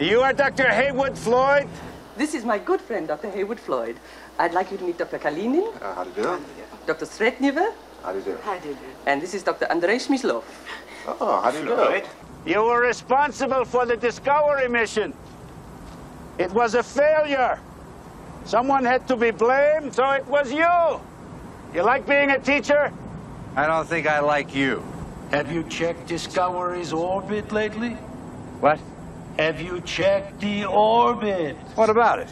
You are Dr. Heywood Floyd? This is my good friend, Dr. Heywood Floyd. I'd like you to meet Dr. Kalinin, Uh, how do you do? Dr. Sretniver, How do you do? How do you do? and this is Dr. Andrei Smyslov. Oh, how do you do? You were responsible for the Discovery mission. It was a failure. Someone had to be blamed, so it was you. You like being a teacher? I don't think I like you. Have you checked Discovery's orbit lately? What? Have you checked the orbit? What about it?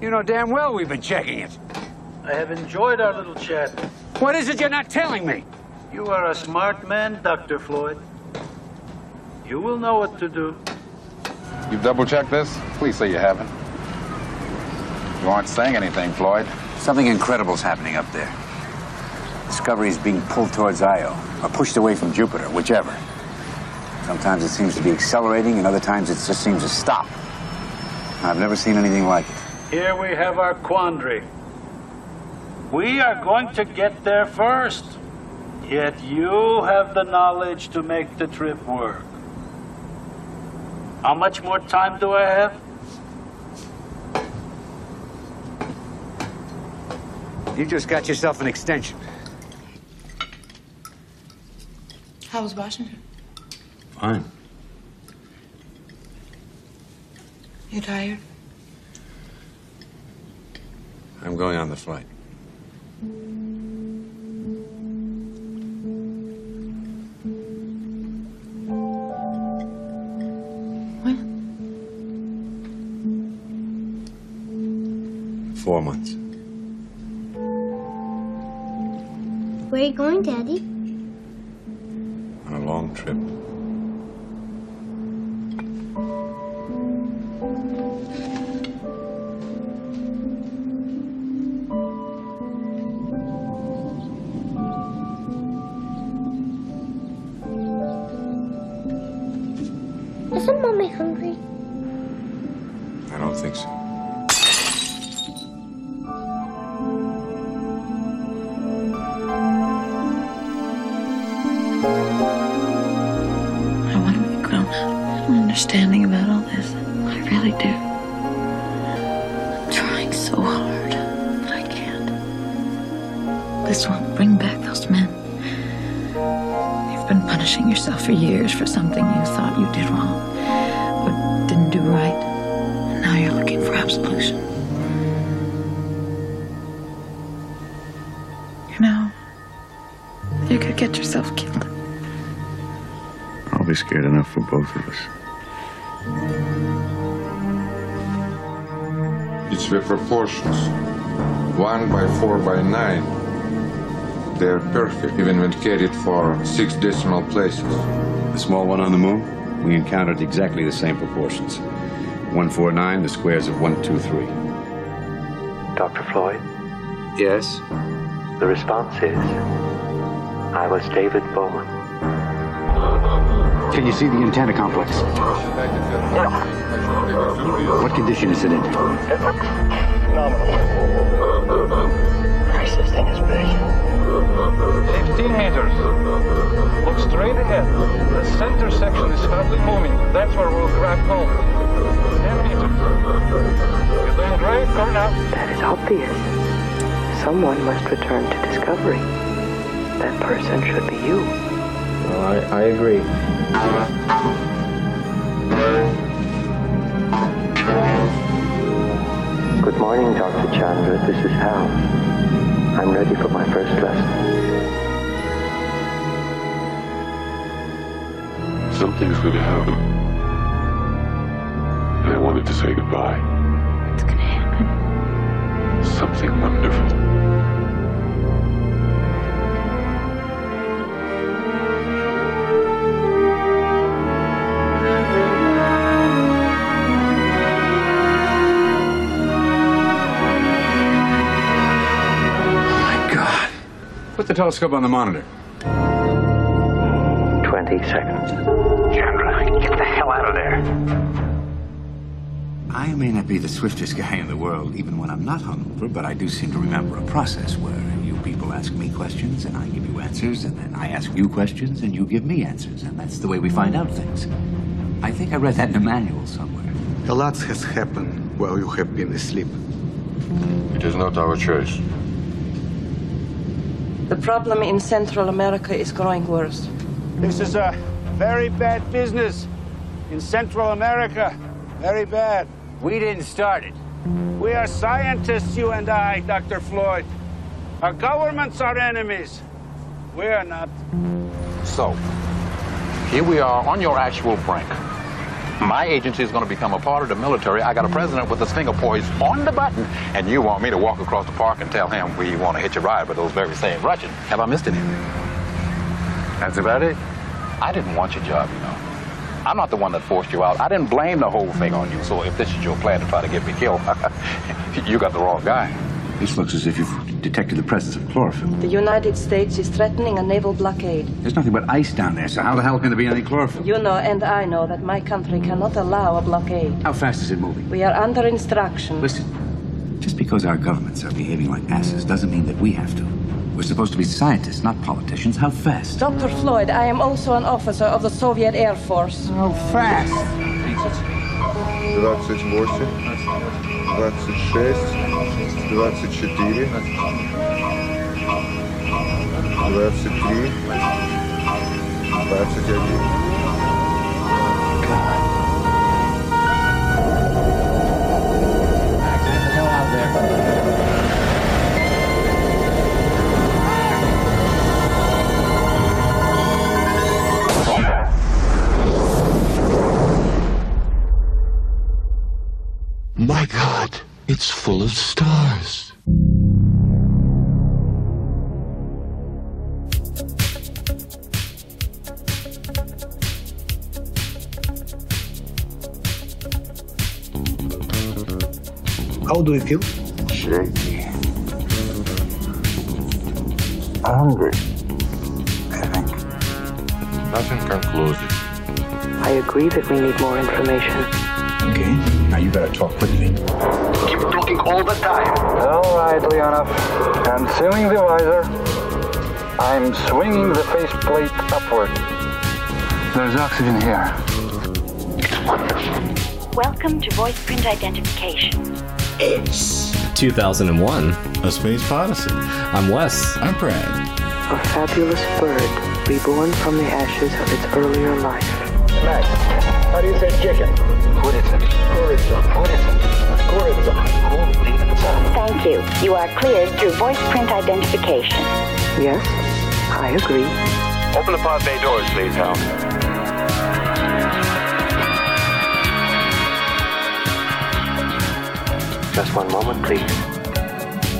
You know damn well we've been checking it. I have enjoyed our little chat. What is it you're not telling me? You are a smart man, Dr. Floyd. You will know what to do. You've double checked this? Please say you haven't. You aren't saying anything, Floyd. Something incredible's happening up there. Discovery's being pulled towards Io, or pushed away from Jupiter, whichever. Sometimes it seems to be accelerating, and other times it just seems to stop. I've never seen anything like it. Here we have our quandary. We are going to get there first. Yet you have the knowledge to make the trip work. How much more time do I have? You just got yourself an extension. How was Washington? Fine. You tired? I'm going on the flight. When? Four months. Where are you going, Daddy? On a long trip. For for something you thought you did wrong or didn't do right. And now you're looking for absolution. You know, you could get yourself killed. I'll be scared enough for both of us. It's the proportions. One by four by nine. They're perfect, even when carried for six decimal places. The small one on the moon, we encountered exactly the same proportions. 149, the squares of 123. Dr. Floyd, Yes? the response is I was David Bowman. Can you see the antenna complex? What condition is it in? Christ, this thing is big. 15 meters. Look straight ahead. The center section is hardly moving. That's where we'll grab hold. 10 meters. You're doing great. Go now. That is obvious. Someone must return to Discovery. That person should be you. I, I agree. Good morning, Dr. Chandra. This is Hal. I'm ready for my first lesson. Something's gonna happen. And I wanted to say goodbye. What's gonna happen? Something wonderful. Put the telescope on the monitor. 20 seconds. Chandra, get the hell out of there. I may not be the swiftest guy in the world, even when I'm not hungover, but I do seem to remember a process where you people ask me questions and I give you answers, and then I ask you questions and you give me answers, and that's the way we find out things. I think I read that in a manual somewhere. A lot has happened while you have been asleep. It is not our choice. The problem in Central America is growing worse. This is a very bad business in Central America. Very bad. We didn't start it. We are scientists, you and I, Dr. Floyd. Our governments are enemies. We are not. So, here we are on your actual brink. My agency is going to become a part of the military. I got a president with his finger poised on the button, and you want me to walk across the park and tell him we want to hitch a ride with those very same Russians. Have I missed anything? That's about it. I didn't want your job, you know. I'm not the one that forced you out. I didn't blame the whole thing on you. So if this is your plan to try to get me killed, you got the wrong guy. This looks as if you've detected the presence of chlorophyll. The United States is threatening a naval blockade. There's nothing but ice down there, so how the hell can there be any chlorophyll? You know and I know that my country cannot allow a blockade. How fast is it moving? We are under instruction. Listen, just because our governments are behaving like asses doesn't mean that we have to. We're supposed to be scientists, not politicians. How fast? Dr. Floyd, I am also an officer of the Soviet Air Force. How fast? 28, 26, 24, 23, 21. My God, it's full of stars. How do you feel? Shaky. Hungry. Nothing can close it. I agree that we need more information. Okay, now you better talk quickly. Keep talking all the time. All right, Leonov. I'm sealing the visor. I'm swinging the faceplate upward. There's oxygen here. Welcome to voice print identification. It's 2001. A Space Odyssey. I'm Wes. I'm Brad. A fabulous bird reborn from the ashes of its earlier life. Max, how do you say chicken? Thank you. You are cleared through voice print identification. Yes, I agree. Open the pod bay doors, please, Hal. Just one moment, please.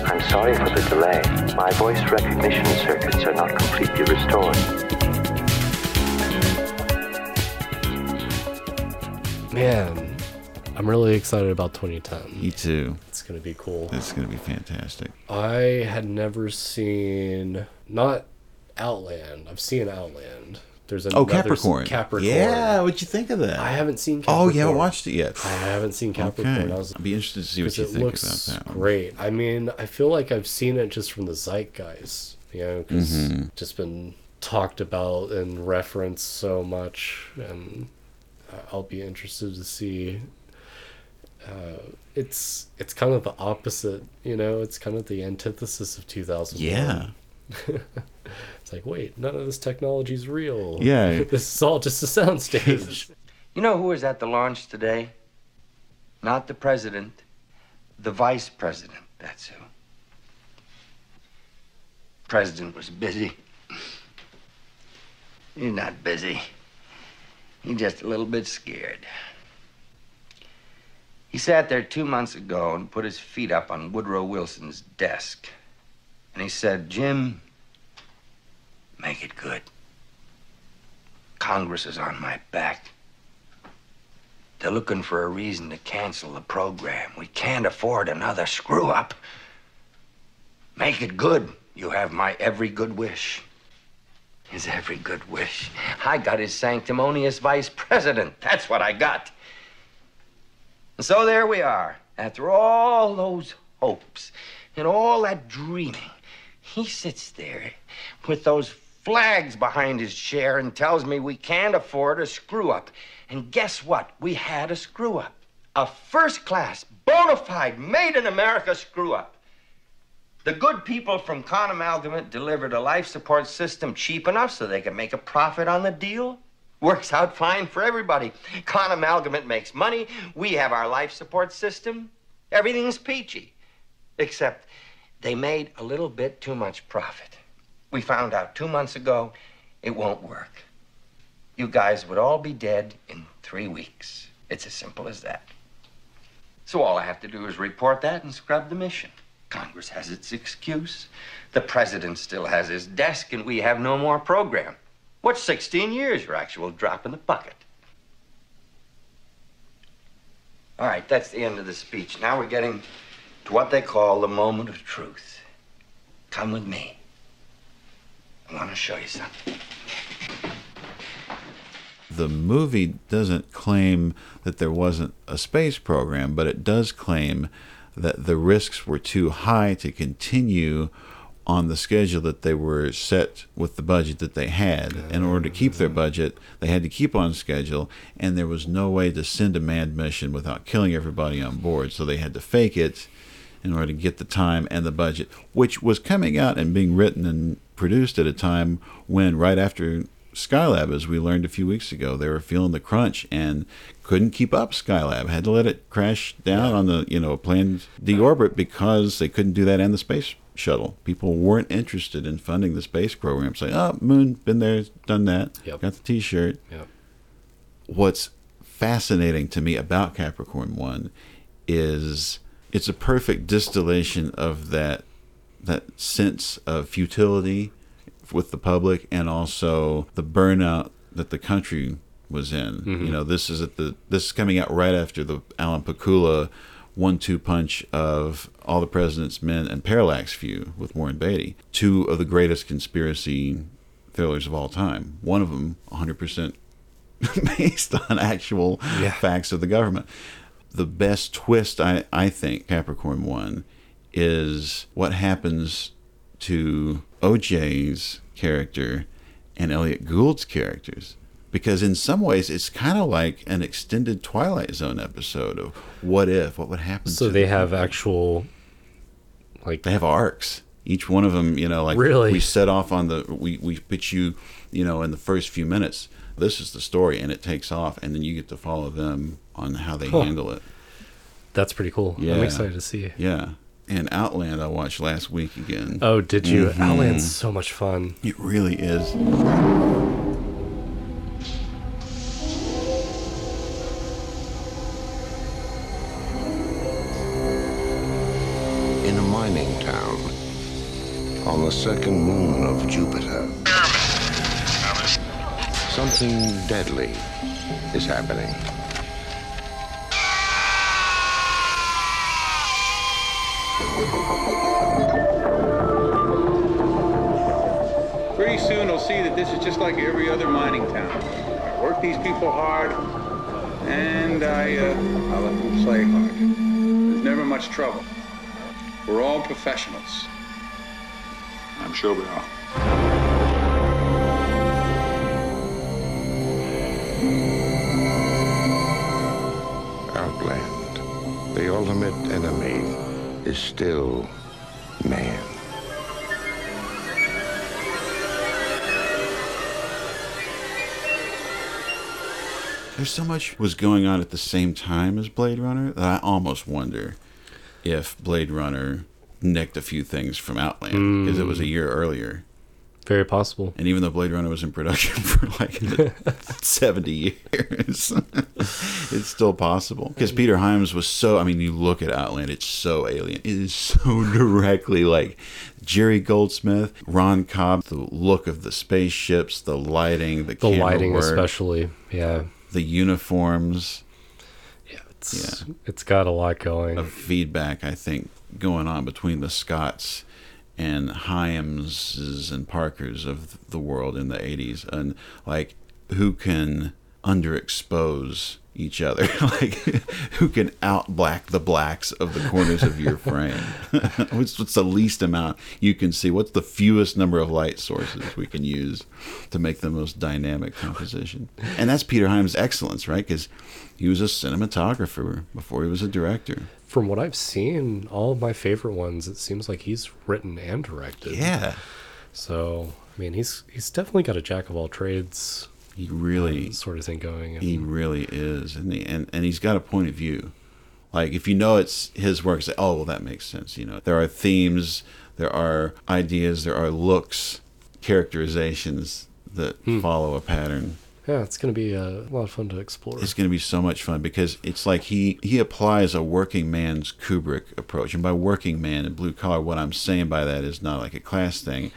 I'm sorry for the delay. My voice recognition circuits are not completely restored. Man, I'm really excited about 2010. Me too. It's going to be cool. It's going to be fantastic. I had never seen not Outland. I've seen Outland. There's another Oh, another Capricorn. Capricorn. Yeah, what'd you think of that? I haven't seen. Oh, Capricorn. you haven't watched it yet. I haven't seen Capricorn. Okay. I was, I'd be interested to see what you it think looks about that one. Great. I mean, I feel like I've seen it just from the zeitgeist. You know, because Mhm. just been talked about and referenced so much, and I- I'll be interested to see. Uh, it's it's kind of the opposite, you know. It's kind of the antithesis of 2000. Yeah. it's like, wait, none of this technology is real. Yeah. this is all just a soundstage. You know who was at the launch today? Not the president, the vice president. That's who. President was busy. You're not busy. He's just a little bit scared. He sat there two months ago and put his feet up on Woodrow Wilson's desk. And he said, Jim, make it good. Congress is on my back. They're looking for a reason to cancel the program. We can't afford another screw up. Make it good. You have my every good wish. His every good wish. I got his sanctimonious vice president. That's what I got. And so there we are. After all those hopes and all that dreaming, he sits there with those flags behind his chair and tells me we can't afford a screw up. And guess what? We had a screw up. A first class, bona fide, made in America screw up. The good people from Con Amalgamate delivered a life support system cheap enough so they could make a profit on the deal. Works out fine for everybody. Con Amalgamate makes money. We have our life support system. Everything's peachy. Except they made a little bit too much profit. We found out two months ago it won't work. You guys would all be dead in three weeks. It's as simple as that. So all I have to do is report that and scrub the mission. Congress has its excuse. The president still has his desk, and we have no more program. What's 16 years? Your actual drop in the bucket. All right, that's the end of the speech. Now we're getting to what they call the moment of truth. Come with me. I want to show you something. The movie doesn't claim that there wasn't a space program, but it does claim that the risks were too high to continue on the schedule that they were set with the budget that they had. In order to keep their budget, they had to keep on schedule, and there was no way to send a manned mission without killing everybody on board. So they had to fake it in order to get the time and the budget, which was coming out and being written and produced at a time when, right after Skylab, as we learned a few weeks ago, they were feeling the crunch and couldn't keep up Skylab. Had to let it crash down on the you know planned deorbit because they couldn't do that and the space shuttle. People weren't interested in funding the space program. Saying, "Oh, Moon, been there, done that. Yep. Got the T-shirt." Yep. What's fascinating to me about Capricorn One is it's a perfect distillation of that that sense of futility with the public and also the burnout that the country was in. Mhm. You know, this is at the this is coming out right after the Alan Pakula one-two punch of All the President's Men and Parallax View with Warren Beatty, two of the greatest conspiracy thrillers of all time. One of them 100% based on actual Yeah. facts of the government. The best twist, I, I think, Capricorn 1 is what happens to OJ's character and Elliott Gould's characters. Because in some ways, it's kind of like an extended Twilight Zone episode of what if, what would happen. So they them. have actual, like they have arcs. Each one of them, you know, like Really? we set off on the we we pitch you, you know, in the first few minutes. This is the story, and it takes off, and then you get to follow them on how they Huh. handle it. That's pretty cool. I'm excited to see. Yeah, and Outland I watched last week again. Oh, did you? Mhm. Outland's so much fun. It really is. In a mining town on the second moon of Jupiter, something deadly is happening. Pretty soon they'll see that this is just like every other mining town. I work these people hard, and I, uh, I let them play hard. There's never much trouble. We're all professionals. I'm sure we are. Is still man. There's so much was going on at the same time as Blade Runner that I almost wonder if Blade Runner nicked a few things from Outland because it was a year earlier. Very possible. And even though Blade Runner was in production for like 70 years, it's still possible. Because Peter Hyams was so, I mean, you look at Outland, it's so alien. It is so directly like Jerry Goldsmith, Ron Cobb, the look of the spaceships, the lighting, the, The lighting, work, especially. Yeah. the uniforms. Yeah, it's it's got a lot going. Of feedback, I think, going on between the Scotts and Hyamses and Parkers of the world in the 80s. And like, who can underexpose each other, like who can out black the blacks of the corners of your frame. what's, what's the least amount you can see? What's the fewest number of light sources we can use to make the most dynamic composition? And that's Peter Hyams' excellence, right? Because he was a cinematographer before he was a director. From what I've seen, all of my favorite ones, it seems like he's written and directed. Yeah. So I mean, he's he's definitely got a jack of all trades. He really uh, sort of thing going. He really is, and he, and and he's got a point of view. Like if you know it's his work, say, oh well, that makes sense. You know, there are themes, there are ideas, there are looks, characterizations that Hmm. follow a pattern. Yeah, it's going to be uh, a lot of fun to explore. It's going to be so much fun because it's like he he applies a working man's Kubrick approach, and by working man and blue collar, what I'm saying by that is not like a class thing.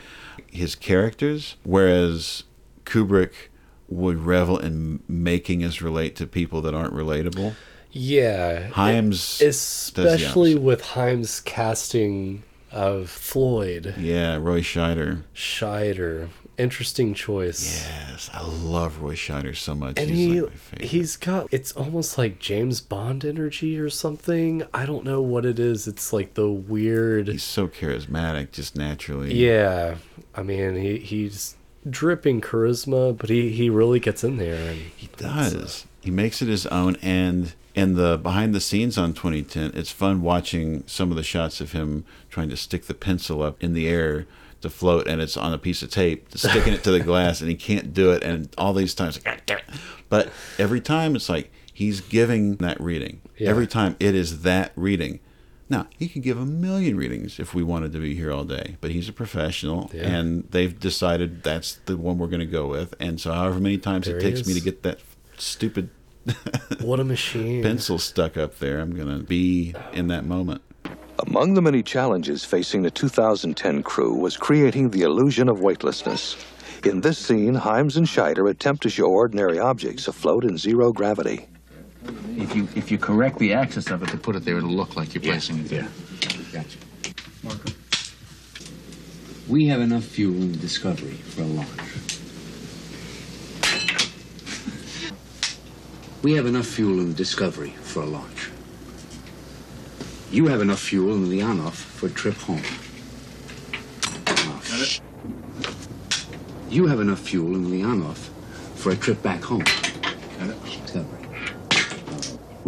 His characters, whereas Kubrick would revel in making us relate to people that aren't relatable. Yeah, Hyams it- does the especially with Hyams' casting of Floyd. Yeah, Roy Scheider. Scheider, interesting choice. Yes, I love Roy Scheider so much. And He's he like he's got it's almost like James Bond energy or something. I don't know what it is. It's like the weird. He's so charismatic, just naturally. Yeah, I mean he he's dripping charisma, but he he really gets in there and he does. He makes it his own, and and the behind the scenes on 2010, it's fun watching some of the shots of him trying to stick the pencil up in the air to float, and it's on a piece of tape, sticking it to the glass, and he can't do it, and all these times, like, "God damn it." but every time it's like he's giving that reading. Yeah. Every time it is that reading. Now he could give a million readings if we wanted to be here all day, but he's a professional, Yeah. and they've decided that's the one we're going to go with. And so, however many times There it he takes me to get that stupid what a machine pencil stuck up there, I'm going to be in that moment. Among the many challenges facing the 2010 crew was creating the illusion of weightlessness. In this scene, Hyams and Scheider attempt to show ordinary objects afloat in zero gravity. If you if you correct the axis of it to put it there, it'll look like you're placing it there. Gotcha. Marco? We have enough fuel in the Discovery for a launch. We have enough fuel in the Discovery for a launch. You have enough fuel in the Leonov for a trip home. Now, You have enough fuel in the Leonov for a trip back home.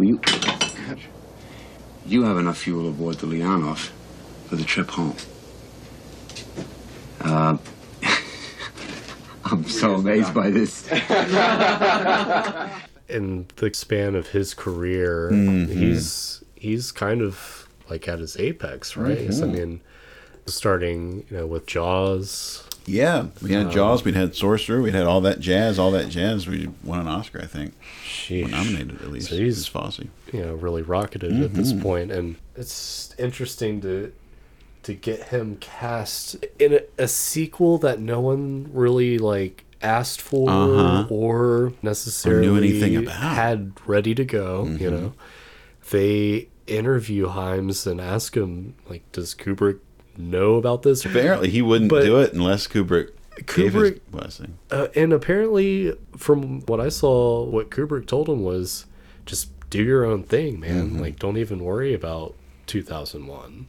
Discovery. Will you? You have enough fuel aboard the Leonov for the trip home. Uh, I'm so amazed by this. in the span of his career, Mhm. he's he's kind of like at his apex, right? So, I mean, starting you know with Jaws. Yeah, we had Um, Jaws, we'd had Sorcerer, we'd had all that jazz, all that jazz. We won an Oscar, I think. Or nominated at least. So he's Fosse. you know really rocketed at this Mhm. point, and it's interesting to to get him cast in a, a sequel that no one really like asked for Uh-huh. or necessarily knew anything about. had ready to go. You Mhm. know, they interview Hyams and ask him like, does Kubrick know about this? Apparently, he wouldn't But- do it unless Kubrick, gave his Kubrick- blessing. Uh, and apparently, from what I saw, what Kubrick told him was just do your own thing, man. Mhm. Like, don't even worry about 2001.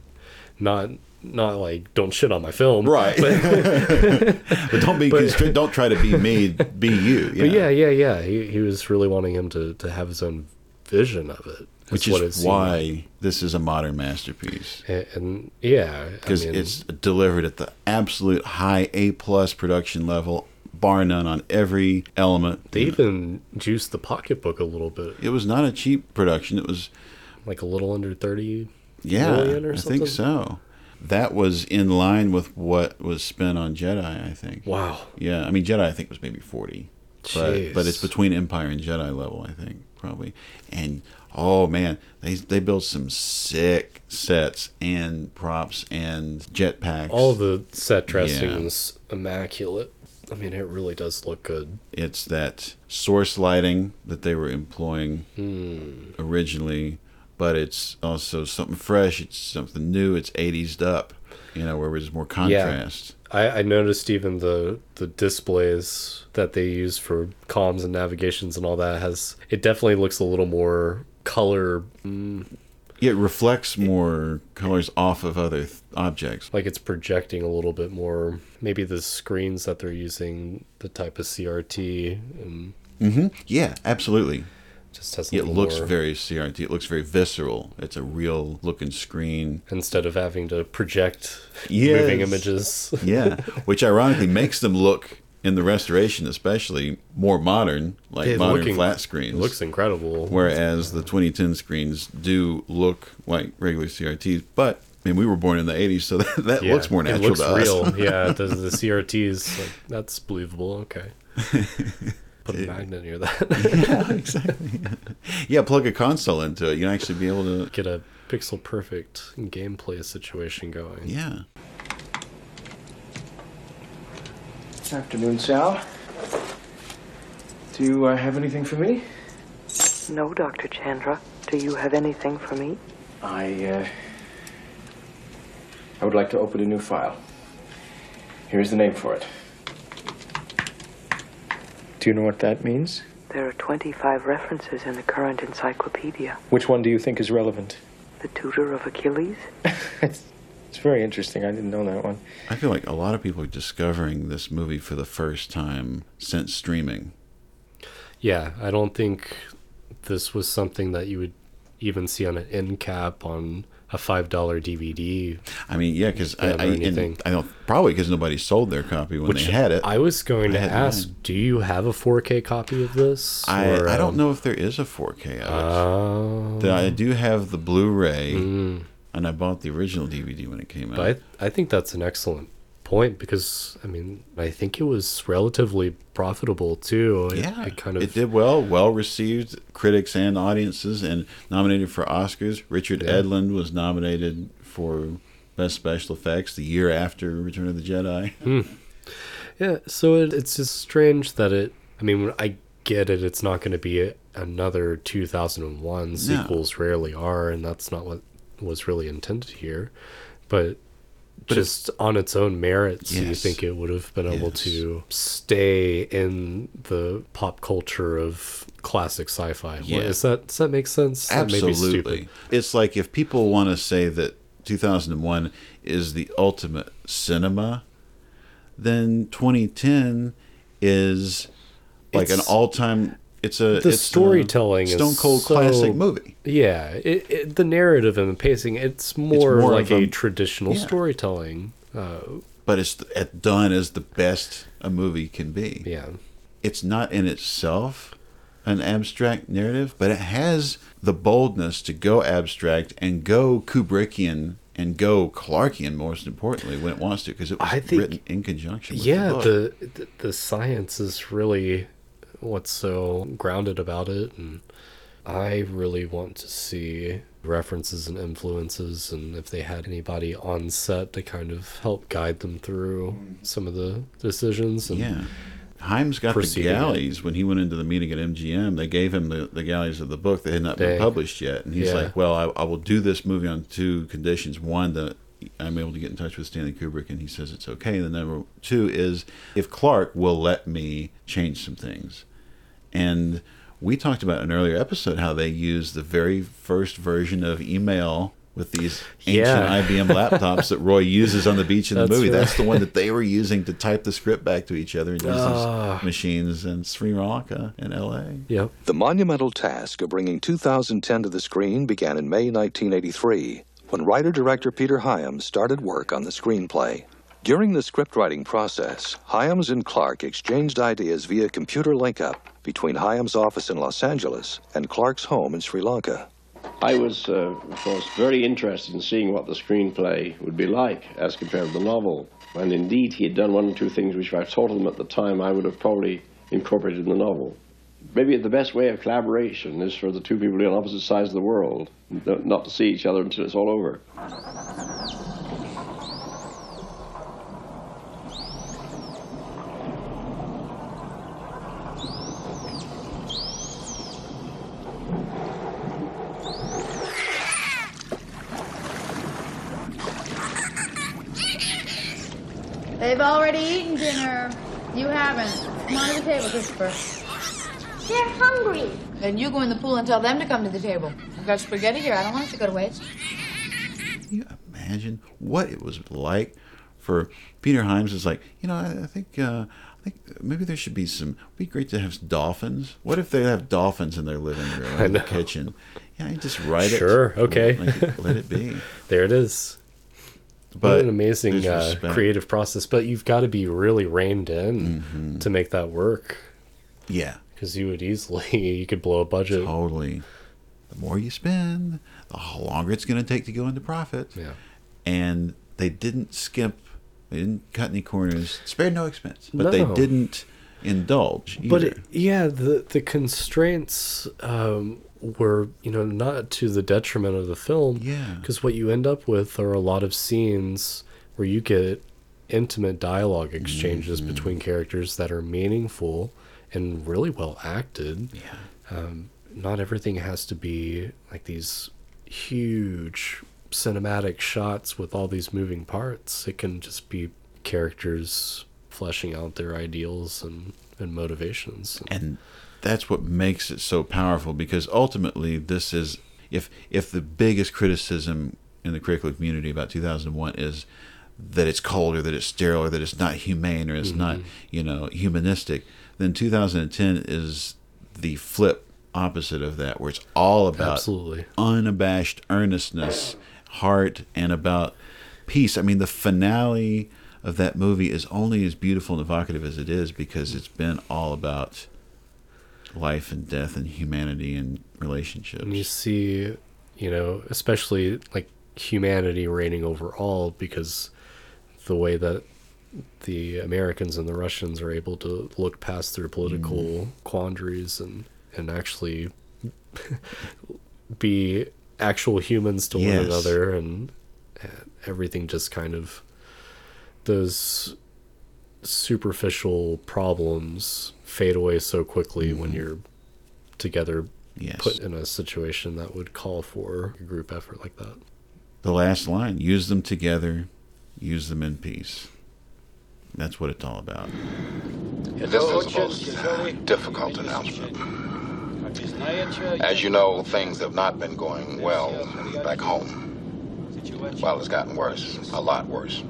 Not, not like don't shit on my film, Right. But, But don't be But- don't try to be me, be you. but yeah, yeah, yeah. He he was really wanting him to to have his own vision of it, Which is seemed why this is a modern masterpiece. And, and yeah, I because mean- it's delivered at the absolute high A plus production level, bar none on every element. They even juiced the pocketbook a little bit. It was not a cheap production. It was like a little under thirty yeah, million or I think so. That was in line with what was spent on Jedi. I think. Wow. Yeah, I mean Jedi. I think was maybe forty, but but it's between Empire and Jedi level. I think probably. And oh man, they they built some sick sets and props and jetpacks. All the set dressing Yeah. is immaculate. I mean, it really does look good. It's that source lighting that they were employing Hmm. originally, but it's also something fresh. It's something new. It's 80s up, you know, where there's more contrast. I, I noticed even the the displays that they use for comms and navigations and all that has it definitely looks a little more color mm, It reflects more colors off of other th- objects. like it's projecting a little bit more maybe the screens that they're using the type of crt and hmm Yeah, absolutely. just has a It little looks more- very CRT. It looks very visceral. It's a real looking screen. instead of having to project Yes. moving images yeah, which ironically makes them look in the restoration, especially more modern, like They modern looking- flat screens. it looks incredible. Whereas the 2010 screens do look like regular CRTs, but I mean, we were born in the 80s, so that, that Yeah, looks more natural it looks to us. real yeah the, the crts like that's believable okay put a magnet near that yeah, exactly. Yeah, plug a console into it. You actually be able to get a pixel perfect gameplay situation going Yeah. Afternoon, Sal. Do you uh, have anything for me? No, Dr. Chandra. Do you have anything for me? I, uh, I would like to open a new file. Here's the name for it. Do you know what that means? There are 25 references in the current encyclopedia. Which one do you think is relevant? The tutor of Achilles? it's, it's very interesting. I didn't know that one. I feel like a lot of people are discovering this movie for the first time since streaming. yeah i don't think this was something that you would even see on an end cap on a five dollar dvd I mean, yeah, because I, Yeah, I, or and anything. I don't probably because nobody sold their copy when Which they had it. I was going I to ask, mine. do you have a 4K copy of this? I, Or, I don't um, know if there is a 4K of it. Oh. The- I do have the Blu-ray, and I bought the original DVD when it came out. But I, I think that's an excellent point because, I mean, I think it was relatively profitable too. It, yeah, it kind of it did well, well received critics and audiences, and nominated for Oscars. Richard Yeah. Edlund was nominated for best special effects the year after Return of the Jedi. Hmm. Yeah, so it, it's just strange that it. I mean, I get it. It's not going to be a, another 2001. Sequels rarely are, and that's not what was really intended here. But, But just on its own merits, you think it would have been able to stay in the pop culture of classic sci-fi? Yeah. Is that does that make sense? That may be stupid. Absolutely. It's like if people want to say that 2001 is the ultimate cinema, then 2010 is like an all-time. It's a the it's storytelling is stone cold so- classic movie. Yeah, it, it, the narrative and the pacing, it's more, more like a, a- traditional yeah. storytelling. Uh, but it's done as the best a movie can be. Yeah. It's not in itself an abstract narrative, but it has the boldness to go abstract and go Kubrickian and go Clarkian, most importantly, when it wants to, because it was think- written in conjunction with yeah, the, the the science is really what's so grounded about it, and I really want to see references and influences, and if they had anybody on set to kind of help guide them through some of the decisions. And Yeah. Hyams got the proceeding it. galleys when he went into the meeting at MGM. They gave him the, the galleys of the book that had not been published yet. And he's Yeah. like, Well, I, I will do this movie on two conditions. One, that I'm able to get in touch with Stanley Kubrick, and he says it's okay. And then number two is if Clarke will let me change some things. And we talked about in an earlier episode how they used the very first version of email with these ancient Yeah. IBM laptops that Roy uses on the beach in the That's movie. right. That's the one that they were using to type the script back to each other and use Ah. these machines in Sri Lanka and LA. Yep. The monumental task of bringing 2010 to the screen began in May 1983 when writer-director Peter Hyams started work on the screenplay. During the script writing process, Hyams and Clarke exchanged ideas via computer link-up between Hyams' office in Los Angeles and Clarke's home in Sri Lanka. I was, uh, of course, very interested in seeing what the screenplay would be like as compared to the novel. And indeed, he had done one or two things which, if I told him at the time, I would have probably incorporated in the novel. Maybe the best way of collaboration is for the two people on opposite sides of the world not to see each other until it's all over. You haven't. Come on to the table, Christopher. They're hungry. Then you go in the pool and tell them to come to the table. I've got spaghetti here. I don't want it to go to waste. Can you imagine what it was like for Peter Hyams. Is like, you know, I, I think. Uh, I think maybe there should be some. It'd be great to have some dolphins. What if they have dolphins in their living room, I in the kitchen? Yeah, you just write it. Sure, okay. Like, let it be. there it is. But what an amazing uh, creative process. But you've got to be really reined in Mm-hmm. to make that work. Yeah. Because you would easily, you could blow a budget. Totally. The more you spend, the longer it's going to take to go into profit. Yeah. And they didn't skimp. They didn't cut any corners. Spared no expense. But they didn't indulge either. But it, yeah, the the constraints um, were you know not to the detriment of the film. Yeah. Because what you end up with are a lot of scenes where you get intimate dialogue exchanges Mm-hmm. between characters that are meaningful and really well acted. Yeah. Um, not everything has to be like these huge cinematic shots with all these moving parts. It can just be characters fleshing out their ideals and, and motivations. and that's what makes it so powerful because ultimately this is if if the biggest criticism in the critical community about 2001 is that it's cold or that it's sterile or that it's not humane or it's mm-hmm. not you know humanistic then 2010 is the flip opposite of that where it's all about Absolutely. unabashed earnestness heart and about peace i mean the finale of that movie is only as beautiful and evocative as it is because it's been all about life and death and humanity and relationships. And you see, you know, especially like humanity reigning over all because the way that the Americans and the Russians are able to look past their political Mm. quandaries and and actually be actual humans to Yes. one another and uh, everything just kind of those superficial problems fade away so quickly when you're together Mm-hmm. Yes. put in a situation that would call for a group effort like that. The last line use them together, use them in peace. That's what it's all about. This is the most difficult announcement. As you know, things have not been going well back home. Well, it's gotten worse, a lot worse.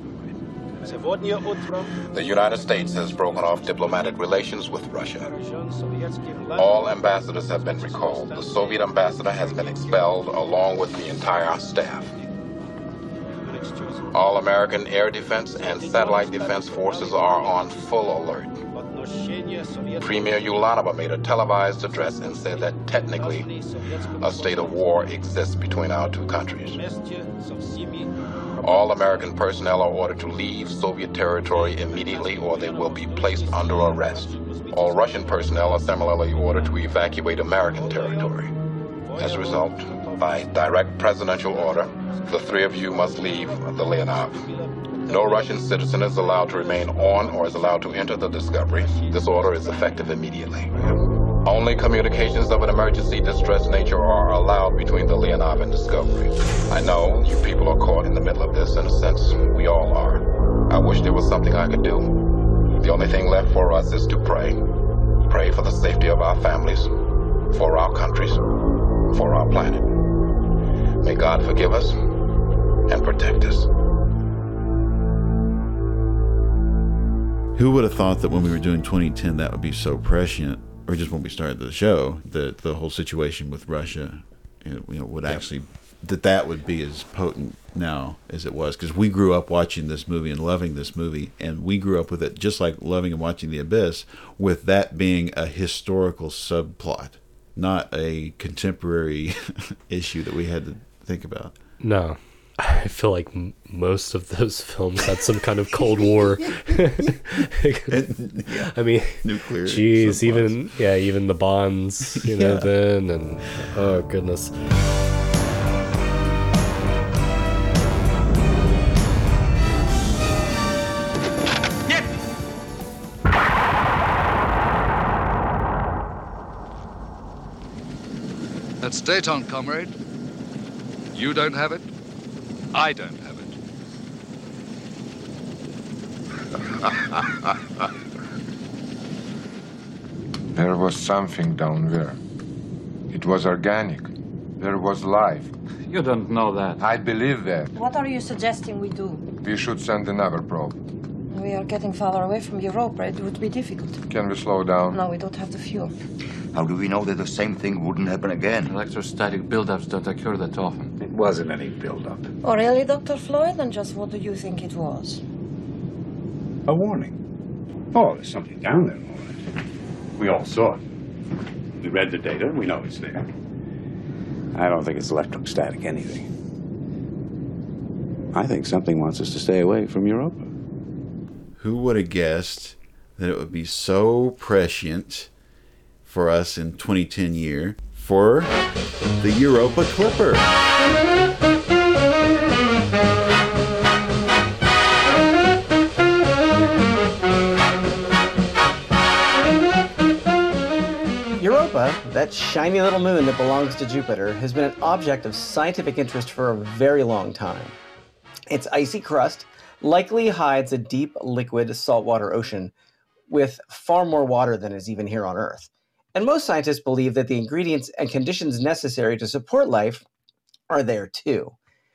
The United States has broken off diplomatic relations with Russia. All ambassadors have been recalled. The Soviet ambassador has been expelled along with the entire staff. All American air defense and satellite defense forces are on full alert. Premier Ulanova made a televised address and said that technically a state of war exists between our two countries. All American personnel are ordered to leave Soviet territory immediately or they will be placed under arrest. All Russian personnel are similarly ordered to evacuate American territory. As a result, by direct presidential order, the three of you must leave the Leonov. No Russian citizen is allowed to remain on or is allowed to enter the Discovery. This order is effective immediately. Only communications of an emergency distress nature are allowed between the Leonov and Discovery. I know you people are caught in the middle of this. In a sense, we all are. I wish there was something I could do. The only thing left for us is to pray. Pray for the safety of our families, for our countries, for our planet. May God forgive us and protect us. Who would have thought that when we were doing 2010 that would be so prescient, or just when we started the show, that the whole situation with Russia, you know, would actually that that would be as potent now as it was because we grew up watching this movie and loving this movie, and we grew up with it just like loving and watching The Abyss, with that being a historical subplot, not a contemporary issue that we had to think about. No. I feel like m- most of those films had some kind of Cold War. I mean, Nuclear Geez, even yeah, even the Bonds, you know, Yeah. then and oh goodness. That's détente, comrade. You don't have it. I don't have it. There was something down there. It was organic. There was life. You don't know that. I believe that. What are you suggesting we do? We should send another probe. We are getting farther away from Europa. It would be difficult. Can we slow down? No, we don't have the fuel. How do we know that the same thing wouldn't happen again? Electrostatic buildups don't occur that often. It wasn't any buildup. Oh, really, Dr. Floyd? And just what do you think it was? A warning. Oh, there's something down there, all right. We all saw it. We read the data, and we know it's there. I don't think it's electrostatic anything. I think something wants us to stay away from Europa. Who would have guessed that it would be so prescient for us in 2010 year for the Europa Clipper? Europa, that shiny little moon that belongs to Jupiter, has been an object of scientific interest for a very long time. Its icy crust likely hides a deep, liquid, saltwater ocean with far more water than is even here on Earth. And most scientists believe that the ingredients and conditions necessary to support life are there too.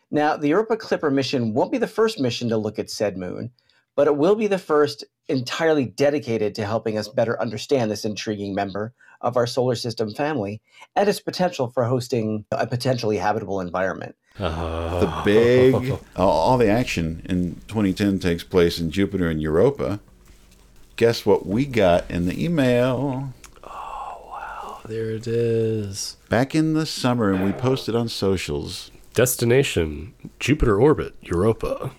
Now, the Europa Clipper mission won't be the first mission to look at said moon, but it will be the first entirely dedicated to helping us better understand this intriguing member of our solar system family and its potential for hosting a potentially habitable environment. Uh-huh. The big, all, all the action in 2010 takes place in Jupiter and Europa. Guess what we got in the email? There it is. Back in the summer, and we posted on socials. Destination Jupiter orbit, Europa.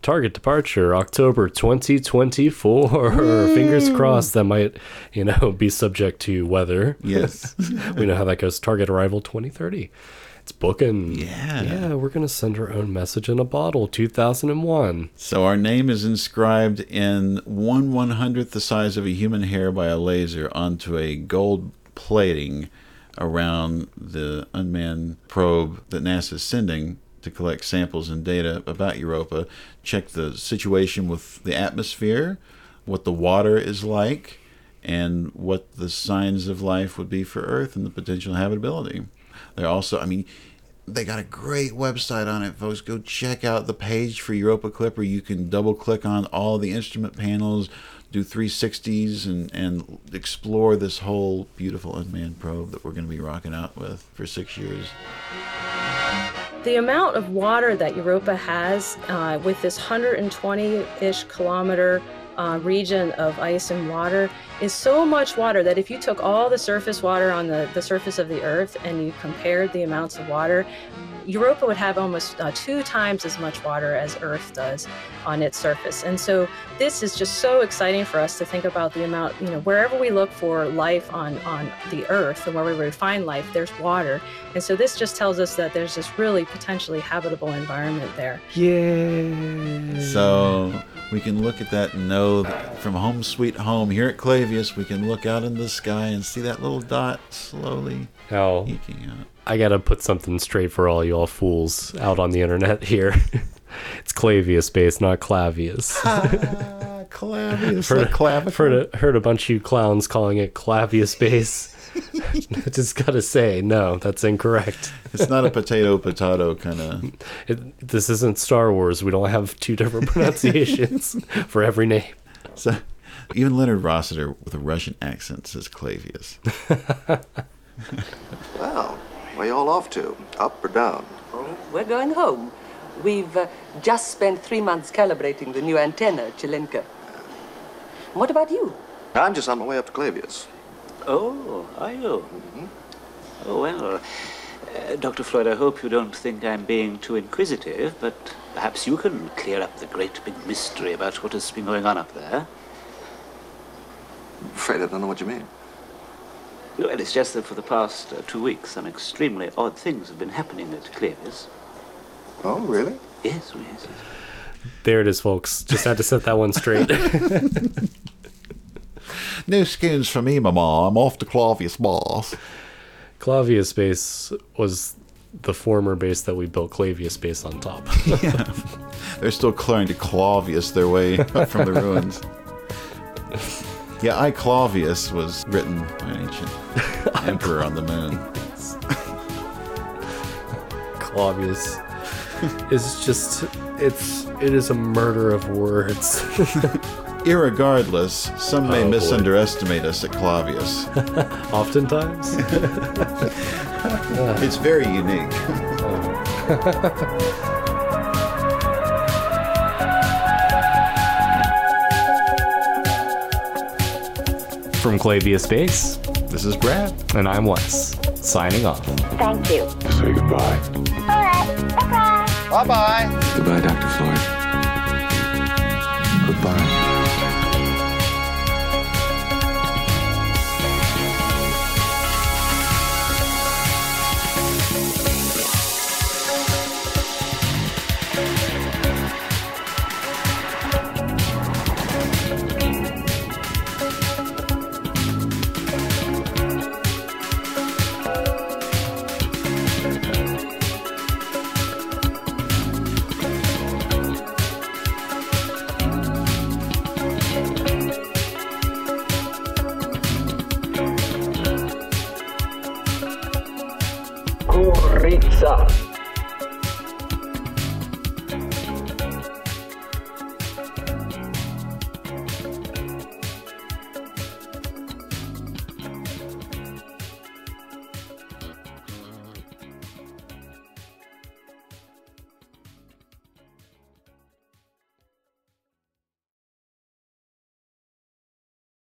Target departure October 2024. Fingers crossed that might, you know, be subject to weather. Yes. we know how that goes. Target arrival 2030. It's booking. Yeah. Yeah, we're going to send our own message in a bottle 2001. So our name is inscribed in one one hundredth the size of a human hair by a laser onto a gold plating around the unmanned probe that NASA is sending to collect samples and data about Europa, check the situation with the atmosphere, what the water is like, and what the signs of life would be for Earth and the potential habitability. They're also, I mean, they got a great website on it, folks. Go check out the page for Europa Clipper. You can double click on all the instrument panels, do 360s, and, and explore this whole beautiful unmanned probe that we're going to be rocking out with for six years. The amount of water that Europa has uh, with this 120-ish kilometer uh, region of ice and water is so much water that if you took all the surface water on the, the surface of the earth and you compared the amounts of water, Europa would have almost uh, two times as much water as Earth does on its surface. And so this is just so exciting for us to think about the amount, you know, wherever we look for life on, on the Earth and wherever we find life, there's water. And so this just tells us that there's this really potentially habitable environment there. Yeah. So we can look at that and know that from home sweet home here at Clavius, we can look out in the sky and see that little dot slowly eking out. I got to put something straight for all y'all fools out on the internet here. it's Clavius based, not Clavius. Clavius, heard, heard, a, heard a bunch of you clowns calling it Clavius base. I just gotta say, no, that's incorrect. It's not a potato potato kind of. This isn't Star Wars. We don't have two different pronunciations for every name. So even Leonard Rossiter with a Russian accent says Clavius. Well, where are you all off to? Up or down? We're going home. We've uh, just spent three months calibrating the new antenna at Tchalinko. What about you? I'm just on my way up to Clavius. Oh, are you? Oh, well, uh, Dr. Floyd, I hope you don't think I'm being too inquisitive, but perhaps you can clear up the great big mystery about what has been going on up there. I'm afraid I don't know what you mean. Well, it's just that for the past uh, two weeks, some extremely odd things have been happening at Clavius. Oh, really? Yes, yes, yes. There it is, folks. Just had to set that one straight. No skins for me, Mama. I'm off to Clavius, boss. Clavius Base was the former base that we built Clavius base on top. yeah. They're still trying to Clavius their way up from the ruins. Yeah, I Clavius was written by an ancient emperor on the moon. Clavius is just it's it is a murder of words. Irregardless, some may Oh, boy. misunderestimate us at Clavius. Oftentimes. it's very unique. From Clavius Base, this is Brad. And I'm Wes, signing off. Thank you. Say goodbye. Bye bye. Goodbye, Dr.